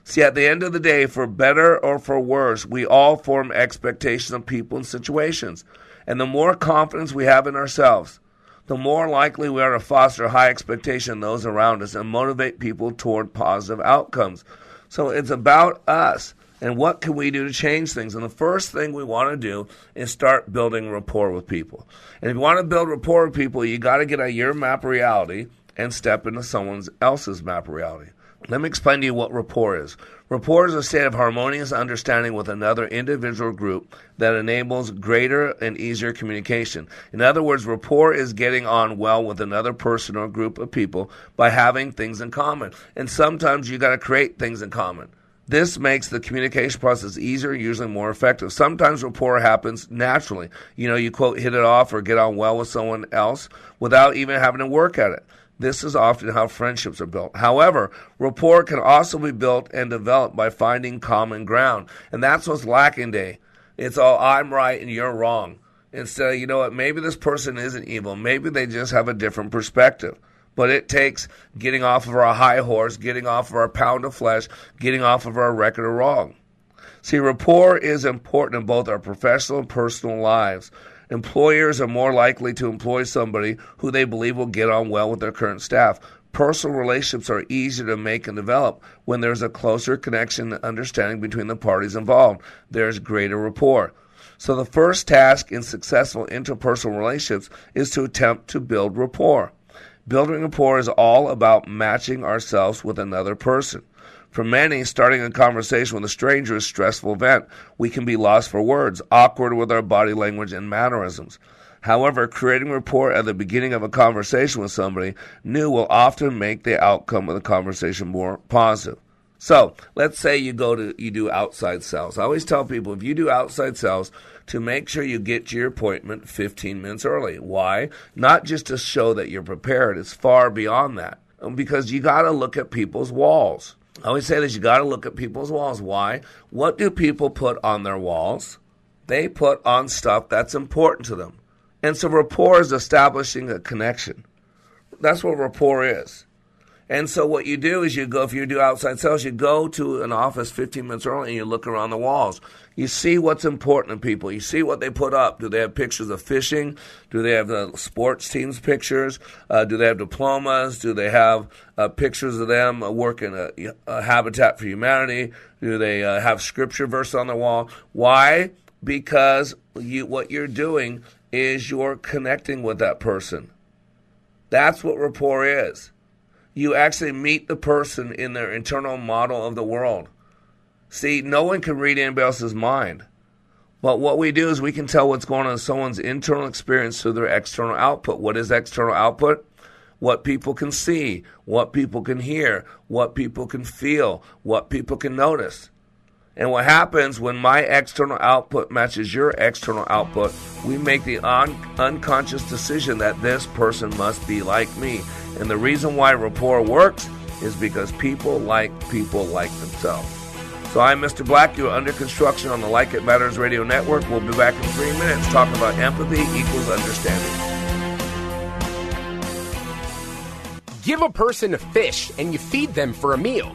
See, at the end of the day, for better or for worse, we all form expectations of people and situations. And the more confidence we have in ourselves, the more likely we are to foster high expectation in those around us and motivate people toward positive outcomes. So it's about us and what can we do to change things. And the first thing we want to do is start building rapport with people. And if you want to build rapport with people, you got to get out your map reality and step into someone else's map reality. Let me explain to you what rapport is. Rapport is a state of harmonious understanding with another individual group that enables greater and easier communication. In other words, rapport is getting on well with another person or group of people by having things in common. And sometimes you got to create things in common. This makes the communication process easier, usually more effective. Sometimes rapport happens naturally. You know, you quote, hit it off or get on well with someone else without even having to work at it. This is often how friendships are built. However, rapport can also be built and developed by finding common ground. And that's what's lacking today. It's all I'm right and you're wrong. Instead, you know what, maybe this person isn't evil. Maybe they just have a different perspective. But it takes getting off of our high horse, getting off of our pound of flesh, getting off of our record of wrong. See, rapport is important in both our professional and personal lives. Employers are more likely to employ somebody who they believe will get on well with their current staff. Personal relationships are easier to make and develop when there's a closer connection and understanding between the parties involved. There's greater rapport. So, the first task in successful interpersonal relationships is to attempt to build rapport. Building rapport is all about matching ourselves with another person. For many, starting a conversation with a stranger is a stressful event. We can be lost for words, awkward with our body language and mannerisms. However, creating rapport at the beginning of a conversation with somebody new will often make the outcome of the conversation more positive. So, let's say you go to you do outside sales. I always tell people if you do outside sales to make sure you get to your appointment 15 minutes early. Why? Not just to show that you're prepared, it's far beyond that. Um, because you got to look at people's walls. I always say this you got to look at people's walls. Why? What do people put on their walls? They put on stuff that's important to them. And so rapport is establishing a connection. That's what rapport is. And so what you do is you go, if you do outside sales, you go to an office 15 minutes early and you look around the walls. You see what's important to people. You see what they put up. Do they have pictures of fishing? Do they have the sports teams pictures? Uh, do they have diplomas? Do they have uh, pictures of them working a, a, Habitat for Humanity? Do they uh, have scripture verse on the wall? Why? Because you, what you're doing is you're connecting with that person. That's what rapport is you actually meet the person in their internal model of the world. See, no one can read anybody else's mind. But what we do is we can tell what's going on in someone's internal experience through their external output. What is external output? What people can see, what people can hear, what people can feel, what people can notice. And what happens when my external output matches your external output, we make the un- unconscious decision that this person must be like me. And the reason why rapport works is because people like people like themselves. So I'm Mr. Black. You're under construction on the Like It Matters Radio Network. We'll be back in three minutes talking about empathy equals understanding. Give a person a fish and you feed them for a meal.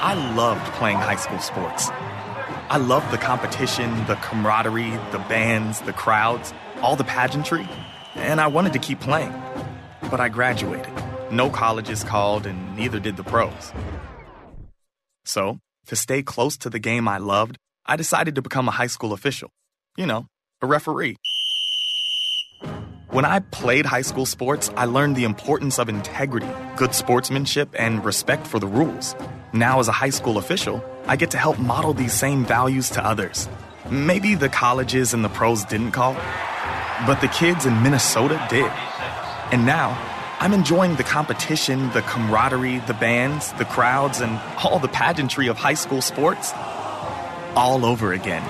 I loved playing high school sports. I loved the competition, the camaraderie, the bands, the crowds, all the pageantry, and I wanted to keep playing. But I graduated. No colleges called, and neither did the pros. So, to stay close to the game I loved, I decided to become a high school official. You know, a referee. When I played high school sports, I learned the importance of integrity, good sportsmanship, and respect for the rules. Now, as a high school official, I get to help model these same values to others. Maybe the colleges and the pros didn't call, but the kids in Minnesota did. And now, I'm enjoying the competition, the camaraderie, the bands, the crowds, and all the pageantry of high school sports all over again.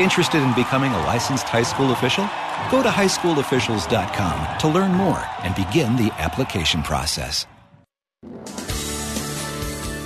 Interested in becoming a licensed high school official? Go to highschoolofficials.com to learn more and begin the application process.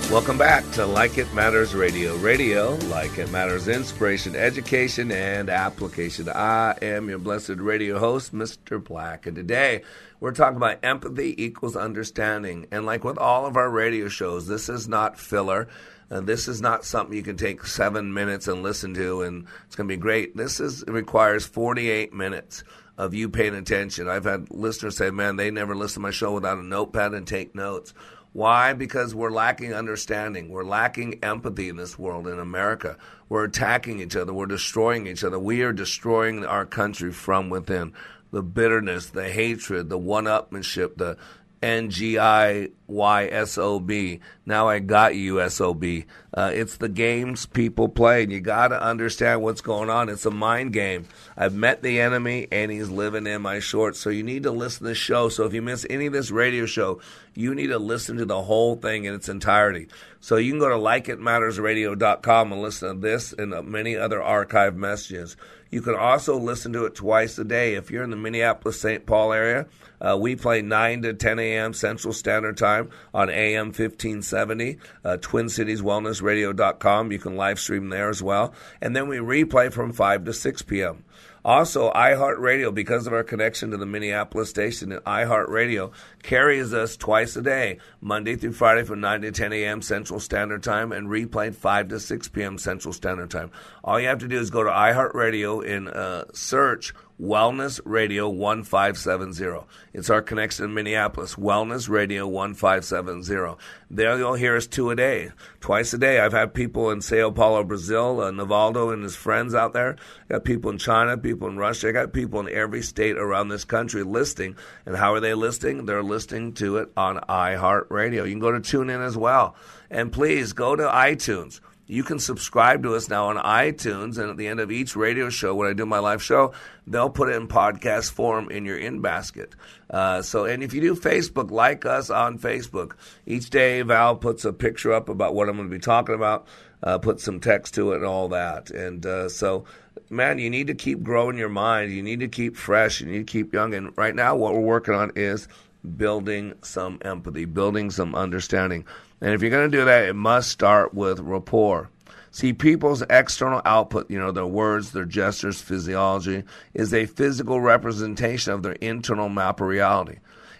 Welcome back to Like It Matters Radio. Radio, like it matters, inspiration, education, and application. I am your blessed radio host, Mr. Black, and today we're talking about empathy equals understanding. And like with all of our radio shows, this is not filler. Uh, this is not something you can take seven minutes and listen to, and it's going to be great. This is requires 48 minutes of you paying attention. I've had listeners say, "Man, they never listen to my show without a notepad and take notes." Why? Because we're lacking understanding. We're lacking empathy in this world, in America. We're attacking each other. We're destroying each other. We are destroying our country from within. The bitterness, the hatred, the one upmanship, the N G I Y S O B. Now I got you, S O B. Uh, it's the games people play, and you got to understand what's going on. It's a mind game. I've met the enemy, and he's living in my shorts. So you need to listen to the show. So if you miss any of this radio show, you need to listen to the whole thing in its entirety. So you can go to likeitmattersradio.com and listen to this and many other archive messages. You can also listen to it twice a day. If you're in the Minneapolis St. Paul area, uh, we play 9 to 10 a.m. Central Standard Time on AM 1570, uh, TwinCitiesWellnessRadio.com. You can live stream there as well. And then we replay from 5 to 6 p.m. Also, iHeartRadio, because of our connection to the Minneapolis station, iHeartRadio carries us twice a day, Monday through Friday from 9 to 10 a.m. Central Standard Time and replayed 5 to 6 p.m. Central Standard Time. All you have to do is go to iHeartRadio and uh, search Wellness Radio 1570. It's our connection in Minneapolis, Wellness Radio 1570. There you'll hear us two a day, twice a day. I've had people in Sao Paulo, Brazil, uh, Navaldo and his friends out there. I got people in China, people in Russia. I got people in every state around this country listing. And how are they listing? They're listening to it on iHeartRadio. You can go to TuneIn as well. And please go to iTunes you can subscribe to us now on iTunes, and at the end of each radio show, when I do my live show, they'll put it in podcast form in your in basket. Uh, so, and if you do Facebook, like us on Facebook. Each day, Val puts a picture up about what I'm going to be talking about, uh, put some text to it, and all that. And uh, so, man, you need to keep growing your mind. You need to keep fresh. You need to keep young. And right now, what we're working on is building some empathy, building some understanding. And if you're going to do that, it must start with rapport. See, people's external output, you know, their words, their gestures, physiology, is a physical representation of their internal map of reality.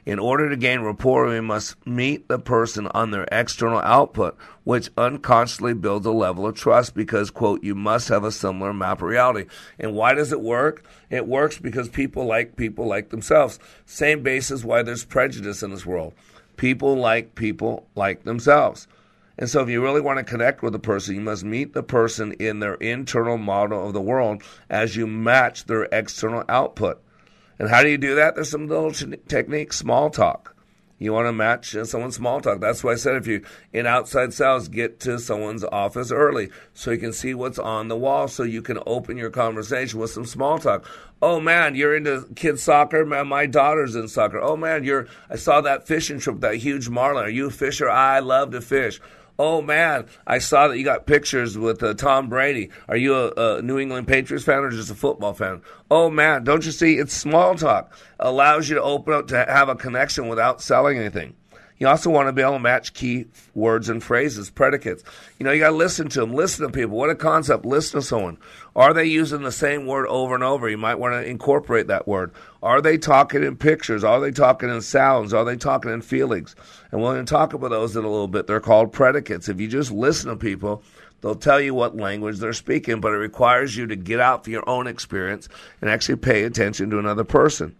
In order to gain rapport, we must meet the person on their external output, which unconsciously builds a level of trust because, quote, you must have a similar map of reality. And why does it work? It works because people like people like themselves. Same basis why there's prejudice in this world. People like people like themselves. And so, if you really want to connect with a person, you must meet the person in their internal model of the world as you match their external output. And how do you do that? There's some little techniques, small talk. You want to match uh, someone's small talk. That's why I said if you in outside sales, get to someone's office early so you can see what's on the wall, so you can open your conversation with some small talk. Oh man, you're into kids soccer. Man, my daughter's in soccer. Oh man, you're. I saw that fishing trip, that huge marlin. Are you a fisher? I love to fish. Oh man, I saw that you got pictures with uh, Tom Brady. Are you a, a, New England Patriots fan or just a football fan? Oh man, don't you see? It's small talk. Allows you to open up to have a connection without selling anything. You also want to be able to match key words and phrases, predicates. You know, you got to listen to them, listen to people. What a concept. Listen to someone. Are they using the same word over and over? You might want to incorporate that word. Are they talking in pictures? Are they talking in sounds? Are they talking in feelings? And we're going to talk about those in a little bit. They're called predicates. If you just listen to people, They'll tell you what language they're speaking, but it requires you to get out for your own experience and actually pay attention to another person.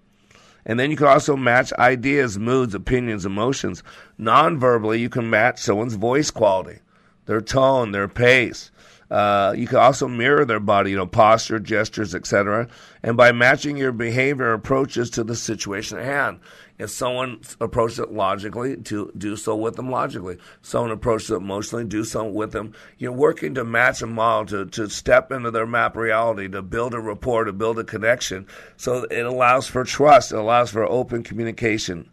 And then you can also match ideas, moods, opinions, emotions. Non-verbally, you can match someone's voice quality, their tone, their pace. Uh, you can also mirror their body, you know, posture, gestures, etc. And by matching your behavior approaches to the situation at hand. If someone approaches it logically, to do so with them logically. Someone approaches it emotionally, do so with them. You're working to match a model, to, to step into their map reality, to build a rapport, to build a connection. So it allows for trust, it allows for open communication.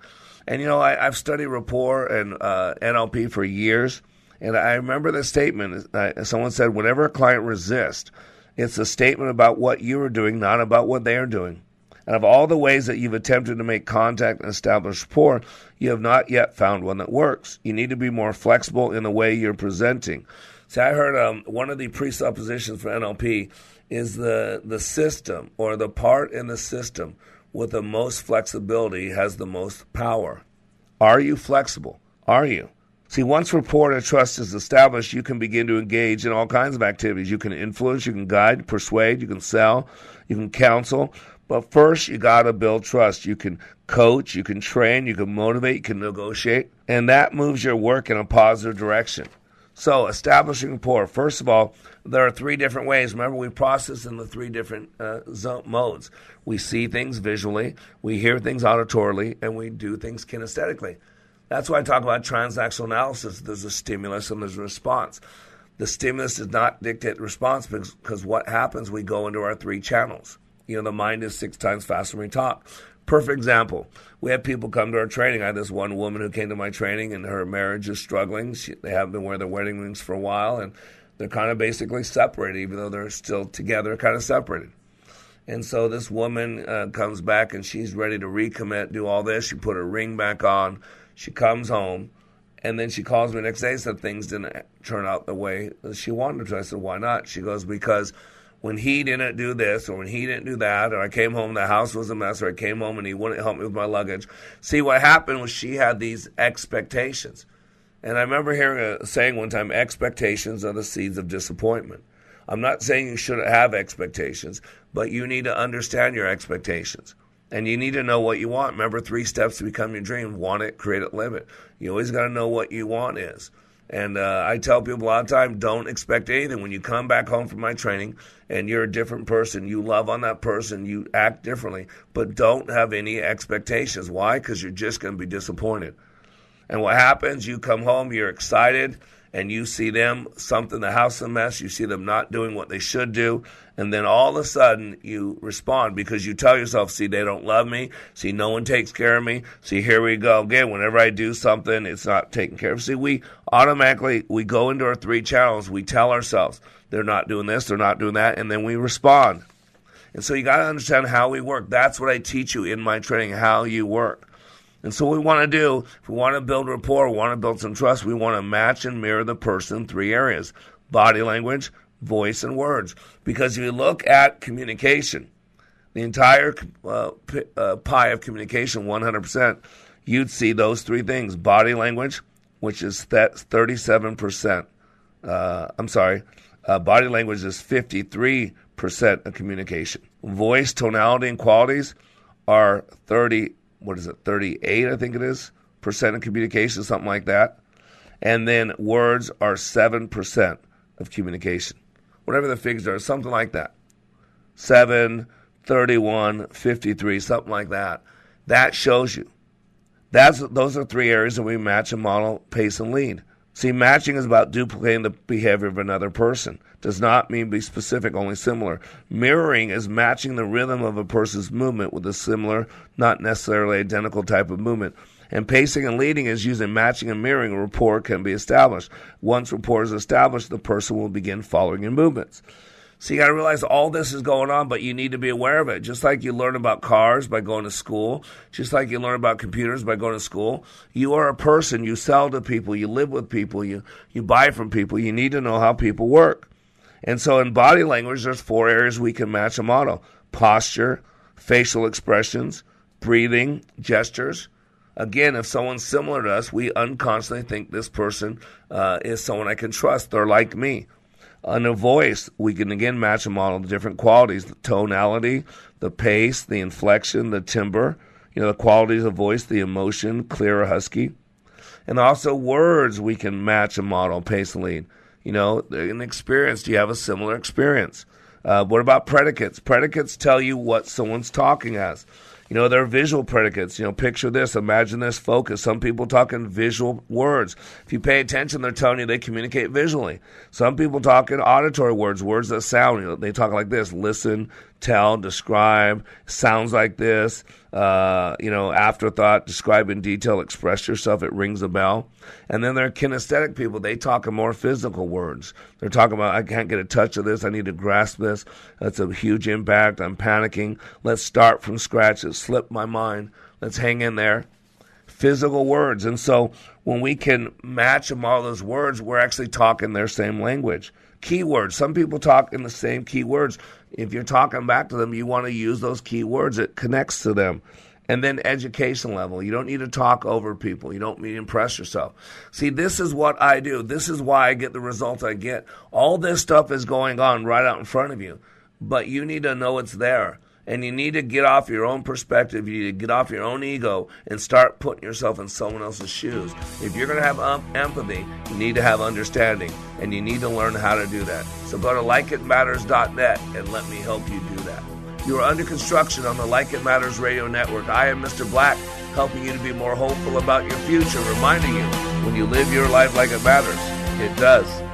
And you know, I, have studied rapport and uh, NLP for years, and I remember the statement. Someone said, "Whenever a client resists, it's a statement about what you are doing, not about what they are doing." And of all the ways that you've attempted to make contact and establish rapport, you have not yet found one that works. You need to be more flexible in the way you're presenting. See, I heard um, one of the presuppositions for NLP is the the system or the part in the system with the most flexibility has the most power. Are you flexible? Are you? See, once rapport and trust is established, you can begin to engage in all kinds of activities. You can influence, you can guide, persuade, you can sell, you can counsel. But first, you got to build trust. You can coach, you can train, you can motivate, you can negotiate, and that moves your work in a positive direction. So, establishing rapport. First of all, there are three different ways. Remember, we process in the three different uh, modes. We see things visually, we hear things auditorily, and we do things kinesthetically. That's why I talk about transactional analysis. There's a stimulus and there's a response. The stimulus does not dictate response because, what happens, we go into our three channels. You know, the mind is six times faster when we talk. Perfect example. We have people come to our training. I had this one woman who came to my training, and her marriage is struggling. She, they haven't been wearing their wedding rings for a while, and they're kind of basically separated, even though they're still together, kind of separated. And so this woman uh, comes back, and she's ready to recommit, do all this. She put her ring back on. She comes home, and then she calls me the next day and said things didn't turn out the way she wanted to. I said, why not? She goes, because when he didn't do this or when he didn't do that, or I came home, the house was a mess, or I came home and he wouldn't help me with my luggage. See, what happened was she had these expectations. And I remember hearing a saying one time expectations are the seeds of disappointment. I'm not saying you shouldn't have expectations, but you need to understand your expectations. And you need to know what you want. Remember, three steps to become your dream want it, create it, live it. You always got to know what you want is. And uh, I tell people a lot of time, don't expect anything. When you come back home from my training and you're a different person, you love on that person, you act differently, but don't have any expectations. Why? Because you're just going to be disappointed. And what happens, you come home, you're excited, and you see them, something, the house a mess, you see them not doing what they should do, and then all of a sudden you respond because you tell yourself, see, they don't love me, see, no one takes care of me, see, here we go again, whenever I do something, it's not taken care of. See, we automatically, we go into our three channels, we tell ourselves, they're not doing this, they're not doing that, and then we respond. And so you got to understand how we work. That's what I teach you in my training, how you work. And so we want to do, if we want to build rapport, we want to build some trust, we want to match and mirror the person in three areas body language, voice, and words. Because if you look at communication, the entire uh, uh, pie of communication, 100%, you'd see those three things body language, which is that 37%. Uh, I'm sorry, uh, body language is 53% of communication. Voice, tonality, and qualities are 30 what is it, 38, I think it is, percent of communication, something like that. And then words are 7% of communication. Whatever the figures are, something like that. 7, 31, 53, something like that. That shows you. That's, those are three areas that we match and model, pace, and lead. See, matching is about duplicating the behavior of another person. Does not mean be specific, only similar. Mirroring is matching the rhythm of a person's movement with a similar, not necessarily identical type of movement. And pacing and leading is using matching and mirroring. A rapport can be established. Once rapport is established, the person will begin following your movements. So you got to realize all this is going on, but you need to be aware of it. Just like you learn about cars by going to school, just like you learn about computers by going to school, you are a person. You sell to people, you live with people, you, you buy from people. You need to know how people work. And so in body language, there's four areas we can match a model posture, facial expressions, breathing, gestures. Again, if someone's similar to us, we unconsciously think this person uh, is someone I can trust. They're like me. On a voice, we can again match a model of different qualities the tonality, the pace, the inflection, the timbre, you know, the qualities of voice, the emotion, clear or husky. And also words, we can match a model, pace and lead. You know, an experience, do you have a similar experience? Uh, what about predicates? Predicates tell you what someone's talking as. You know, they're visual predicates. You know, picture this, imagine this, focus. Some people talk in visual words. If you pay attention, they're telling you they communicate visually. Some people talk in auditory words, words that sound. You know, they talk like this listen, tell, describe, sounds like this, uh, you know, afterthought, describe in detail, express yourself, it rings a bell. And then there are kinesthetic people, they talk in more physical words. They're talking about, I can't get a touch of this, I need to grasp this. That's a huge impact, I'm panicking. Let's start from scratch, it slipped my mind. Let's hang in there. Physical words. And so when we can match them all those words, we're actually talking their same language. Keywords. Some people talk in the same keywords. If you're talking back to them, you want to use those keywords. It connects to them. And then education level. You don't need to talk over people. You don't need to impress yourself. See, this is what I do. This is why I get the results I get. All this stuff is going on right out in front of you, but you need to know it's there. And you need to get off your own perspective. You need to get off your own ego and start putting yourself in someone else's shoes. If you're going to have um, empathy, you need to have understanding. And you need to learn how to do that. So go to likeitmatters.net and let me help you do that. You are under construction on the Like It Matters Radio Network. I am Mr. Black, helping you to be more hopeful about your future, reminding you when you live your life like it matters, it does.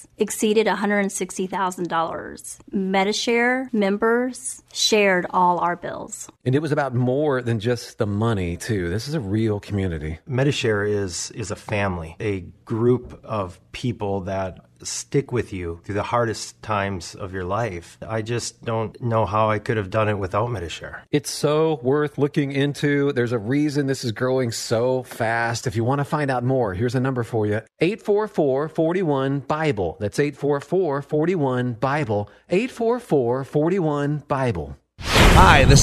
exceeded $160,000. MediShare members shared all our bills. And it was about more than just the money, too. This is a real community. MediShare is is a family, a group of people that stick with you through the hardest times of your life. I just don't know how I could have done it without MediShare. It's so worth looking into. There's a reason this is growing so fast. If you want to find out more, here's a number for you 844 41 Bible. That's 844 41 Bible. 844 41 Bible. Hi, this